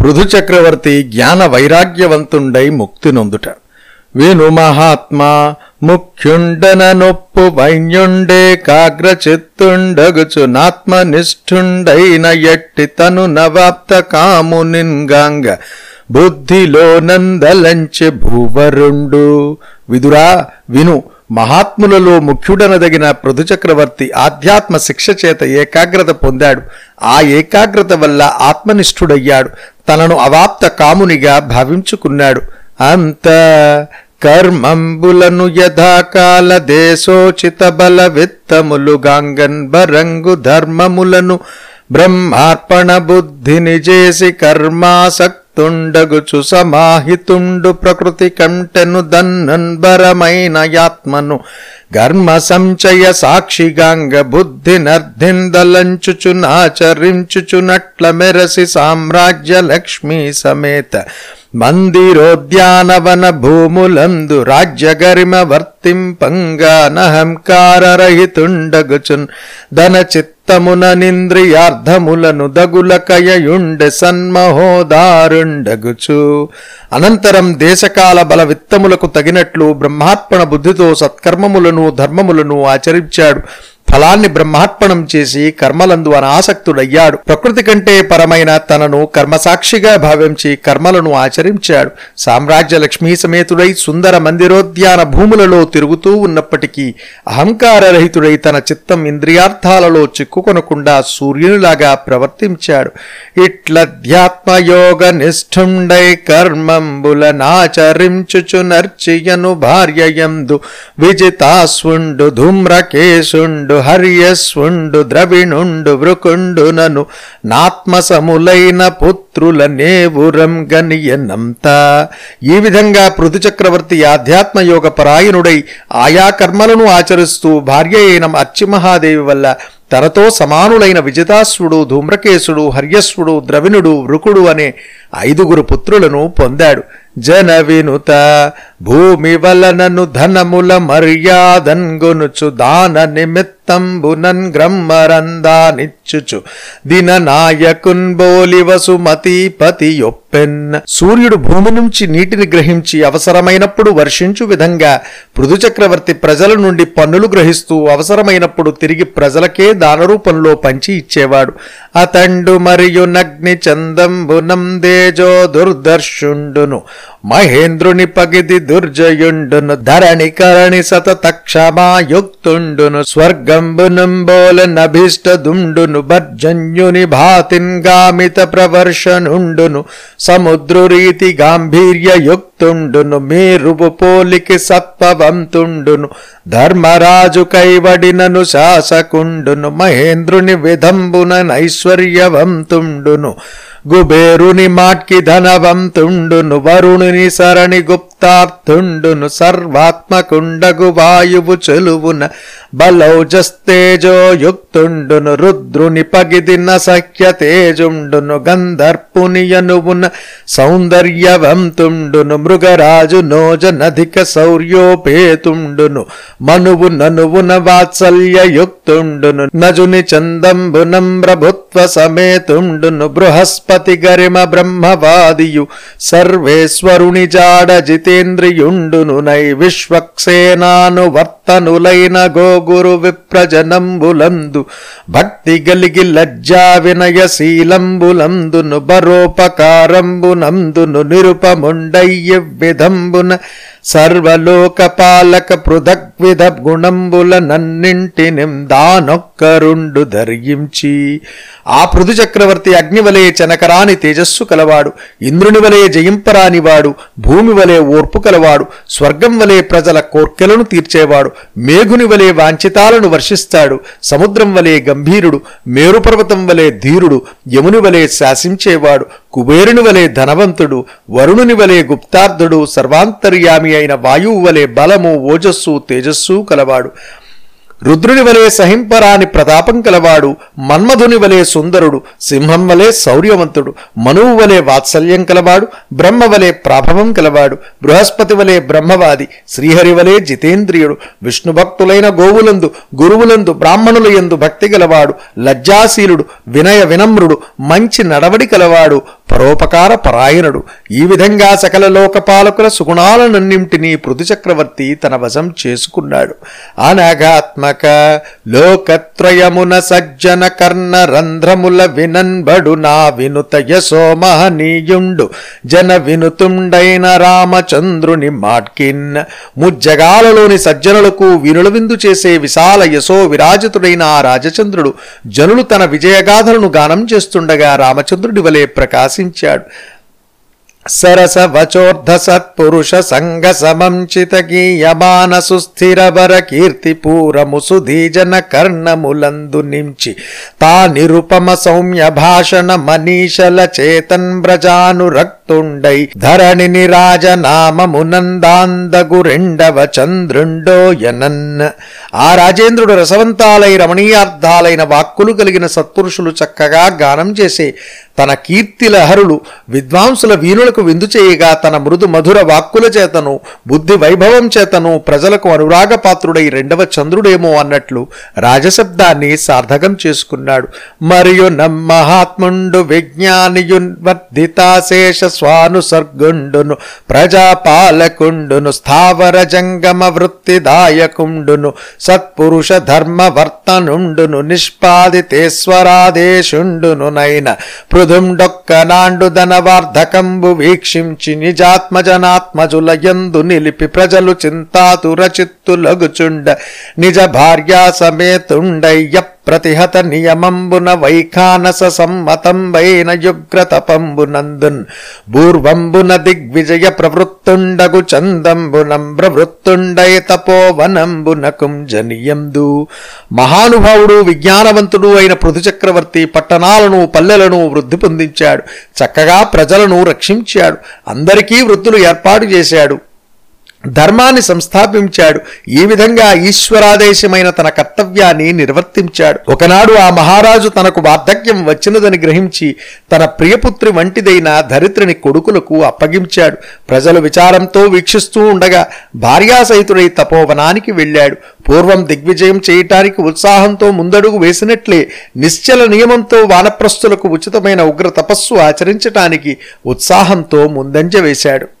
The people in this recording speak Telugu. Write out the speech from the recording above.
పృథు చక్రవర్తి జ్ఞాన వైరాగ్యవంతుండై ముక్తి నొందుట. విను మహాత్మా ముఖ్యుండన నొప్పు వైన్యుండే కాగ్ర నాత్మనిష్ఠుండైన ఎట్టి తను నవాప్త కామునింగాంగ బుద్ధిలో నందలంచె భూవరుండు. విదురా విను మహాత్ములలో ముఖ్యుడనదగిన పృథుచక్రవర్తి ఆధ్యాత్మ శిక్ష చేత ఏకాగ్రత పొందాడు. ఆ ఏకాగ్రత వల్ల ఆత్మనిష్ఠుడయ్యాడు. తనను అవాప్త కామునిగా భావించుకున్నాడు. అంత కర్మంబులను యథాకాల దేశోచిత బల విత్తములు గాంగన్ బరంగు ధర్మములను బ్రహ్మార్పణ బుద్ధిని చేసి తుండగుచు సమాహితుండు ప్రకృతి కంటెను దన్నన్బరమైన యాత్మను గర్మ సంచయ సాక్షిగాంగ బుద్ధి నర్ధిందలంచుచునాచరించుచునట్ల మెరసి సామ్రాజ్య లక్ష్మీ సమేత మందిరోద్యానవన భూములందు రాజ్యగరిమ వర్తింపంగా నహంకారరహితుండగుచున్ ధన చిత్త నింద్రియార్థములను దగులకయయుండె సన్మహోదారుండగుచు. అనంతరం దేశకాల బల విత్తములకు తగినట్లు బ్రహ్మాత్మణ బుద్ధితో సత్కర్మములను ధర్మములను ఆచరించాడు. ఫలాన్ని బ్రహ్మార్పణం చేసి కర్మలందు అనాసక్తుడయ్యాడు. ప్రకృతి కంటే పరమైన తనను కర్మసాక్షిగా భావించి కర్మలను ఆచరించాడు. సామ్రాజ్య లక్ష్మీ సమేతుడై సుందర మందిరోద్యాన భూములలో తిరుగుతూ ఉన్నప్పటికీ అహంకారరహితుడై తన చిత్తం ఇంద్రియార్థాలలో చిక్కుకొనకుండా సూర్యునిలాగా ప్రవర్తించాడు. ఇట్ల ధ్యాత్మయోగ నిష్ఠుండై కర్మంబుల నాచరించుచు నర్చియను భార్యయందు విజితాస్వుండు ధూమ్రకేశుండు హర్యస్వుండు ద్రవిణుండు వృకుండునను నాత్మసములైన పుత్రుల నేవురం గనియనంత ఈ విధంగా పృథు చక్రవర్తి ఆధ్యాత్మయోగ పరాయణుడై ఆయా కర్మలను ఆచరిస్తూ భార్య అయిన అచ్చిమహాదేవి వల్ల తనతో సమానులైన విజితాశ్వుడు ధూమ్రకేశుడు హర్యస్వుడు ద్రవిణుడు వృకుడు అనే ఐదుగురు పుత్రులను పొందాడు. జన వినుత భూమి వలనను ధనముల మర్యాదన్గొనుచు దాన నిమిత్తంబునన్ గ్రమ్మరందానిచ్చుచు దిన నాయకున్ బోలి వసుమతీపతి ఒప్పెన్న సూర్యుడు భూమి నుంచి నీటిని గ్రహించి అవసరమైనప్పుడు వర్షించు విధంగా పృథు చక్రవర్తి ప్రజల నుండి పన్నులు గ్రహిస్తూ అవసరమైనప్పుడు తిరిగి ప్రజలకే దాన రూపంలో పంచి ఇచ్చేవాడు. అతండు మరియు నగ్ని చందంబునం దేజో దుర్దర్శుండును. మహేంద్రుని పగిది దుర్జయుండును ధరణి కరణి సతత క్షమాయుక్తుండును స్వర్గంబునంబోల నభిష్ట దుండును భర్జన్యుని భాతిన్ గామిత ప్రవర్షనుండును సముద్రురీతి రీతి గాంభీర్య మీరుబు పోలికి సత్వవంతుండును. ధర్మరాజు కైవడినను శాసకుండును మహేంద్రుని విధంబున నైశ్వర్యవంతుండును. గుబేరుని మాట్కి ధనవంతుండును వరుణుని సరణి గుప్తార్థుండును సర్వాత్మకుండగు వాయువు చెలువున బలౌజస్తేజో యుక్తుండును రుద్రుని పగిదిన సఖ్య తేజుండును గంధర్పుని యనువున సౌందర్యవంతుండును మృగరాజు నోజనధిక శౌర్యోపేతుండును మనువు ననువున వాత్సల్యయుక్తుండును నజుని చందంబునం ప్రభుత్వ సమేతుండును బృహస్పతి గరిమ బ్రహ్మవాదియు సర్వేశ్వరుని జాడ జితేంద్రియుండును నై విశ్వక్సేనానువర్త వర్తనులైన గోగురు విప్రజనంబులందు భక్తి గలిగి లజ్జా వినయశీలంబులందును బరోపకారంబునందును నిరుపముండయ్య విధంబున సర్వలోకపాలక పృథగ్విధ గుణంబుల నన్నింటిని దానొక్కరుండు ధరించి ఆ పృథు చక్రవర్తి అగ్నివలే చనకరాని తేజస్సు కలవాడు ఇంద్రుని వలె జయింపరానివాడు భూమి వలె ఓర్పు కలవాడు స్వర్గం వలె ప్రజల కోర్కెలను తీర్చేవాడు మేఘుని వలె వాంఛితాలను వర్షిస్తాడు సముద్రం వలె గంభీరుడు మేరుపర్వతం వలె ధీరుడు యముని వలె శాసించేవాడు కుబేరుని వలె ధనవంతుడు వరుణుని వలె గుప్తార్థుడు సర్వాంతర్యామి అయిన వాయువు వలె బలము ఓజస్సు తేజస్సు కలవాడు. రుద్రుని వలె సహింపరాని ప్రతాపం కలవాడు. మన్మధుని వలె సుందరుడు సింహం వలె శౌర్యవంతుడు. మనువు వలె వాత్సల్యం కలవాడు. బ్రహ్మ వలె ప్రాభవం కలవాడు. బృహస్పతి వలె బ్రహ్మవాది. శ్రీహరి వలె జితేంద్రియుడు. విష్ణు భక్తులైన గోవులందు గురువులందు బ్రాహ్మణుల యందు భక్తి గలవాడు. లజ్జాశీలుడు వినయ వినమ్రుడు. మంచి నడవడి కలవాడు. పరోపకార పరాయణుడు. ఈ విధంగా సకల లోకపాలకుల సుగుణాలనన్నింటినీ పృథు చక్రవర్తి తన వశం చేసుకున్నాడు. అనగాత్మక లోకత్రయమున సజ్జన కర్ణ రంధ్రముల వినన్బడు నా వినుత యశో మహనీయుండు జన వినుతుండైన రామచంద్రుని మాట్కిన్ ముజ్జగాలలోని సజ్జనులకు వినులవిందు చేసే విశాల యశో విరాజితుడైన ఆ రాజచంద్రుడు జనులు తన విజయగాథలను గానం చేస్తుండగా రామచంద్రుడి వలె ప్రకాశించాడు సరస వచోర్ధ సత్పురుష సంగ సమంచిత గీయమాన సుస్థిరవర కీర్తిపూరము సుధీజన కర్ణములందు నించి. తా నిరుపమ సౌమ్య భాషణ మనీషల చేతన్ బ్రజానురక్తుండై ధరణిని రాజనామమునందాందగు రెండవ చంద్రుండో చంద్రుండోయనన్ ఆ రాజేంద్రుడు రసవంతాలై రమణీయార్థాలైన వాక్కులు కలిగిన సత్పురుషులు చక్కగా గానం చేసే తన కీర్తిలహరులు విద్వాంసుల వీణులకు విందు చేయగా తన మృదు మధుర వాక్కుల చేతను బుద్ధి వైభవం చేతను ప్రజలకు అనురాగ పాత్రుడై రెండవ చంద్రుడేమో అన్నట్లు రాజశబ్దాన్ని సార్థకం చేసుకున్నాడు. మరియు నమ్మహాత్ముండు విజ్ఞానియున్వర్ధితాశేష స్వానుసర్గుండును ప్రజాపాలకుండును స్థావర జంగమ వృత్తిదాయకుండును సత్పురుష ధర్మవర్తనుండును నిష్పాదితేశ్వరాదేశుండును నైన పృథుండొక్క నాండు ధనవార్ధకంబు వీక్షించి నిజాత్మజనాత్మజుల యందు నిలిపి ప్రజలు చింతాతురచిత్తులగుచుండ నిజ భార్యా సమేతుండయ్య ప్రతిహత నియమంబున వైఖానస సమ్మతంబైన యుగ్రతపంబునందున్ పూర్వంబున దిగ్విజయ ప్రవృత్తుండగు చందంబునం ప్రవృత్తుండై తపోవనంబునకుం జనియందు. మహానుభావుడు విజ్ఞానవంతుడు అయిన పృథు చక్రవర్తి పట్టణాలను పల్లెలను వృద్ధి పొందించాడు. చక్కగా ప్రజలను రక్షించాడు. అందరికీ వృత్తులు ఏర్పాటు చేశాడు. ధర్మాన్ని సంస్థాపించాడు. ఈ విధంగా ఈశ్వరాదేశమైన తన కర్తవ్యాన్ని నిర్వర్తించాడు. ఒకనాడు ఆ మహారాజు తనకు వార్ధక్యం వచ్చినదని గ్రహించి తన ప్రియపుత్రి వంటిదైన ధరిత్రిని కొడుకులకు అప్పగించాడు. ప్రజలు విచారంతో వీక్షిస్తూ ఉండగా భార్యాసహితుడై తపోవనానికి వెళ్ళాడు. పూర్వం దిగ్విజయం చేయటానికి ఉత్సాహంతో ముందడుగు వేసినట్లే నిశ్చల నియమంతో వానప్రస్తులకు ఉచితమైన ఉగ్ర తపస్సు ఆచరించటానికి ఉత్సాహంతో ముందంజ వేశాడు.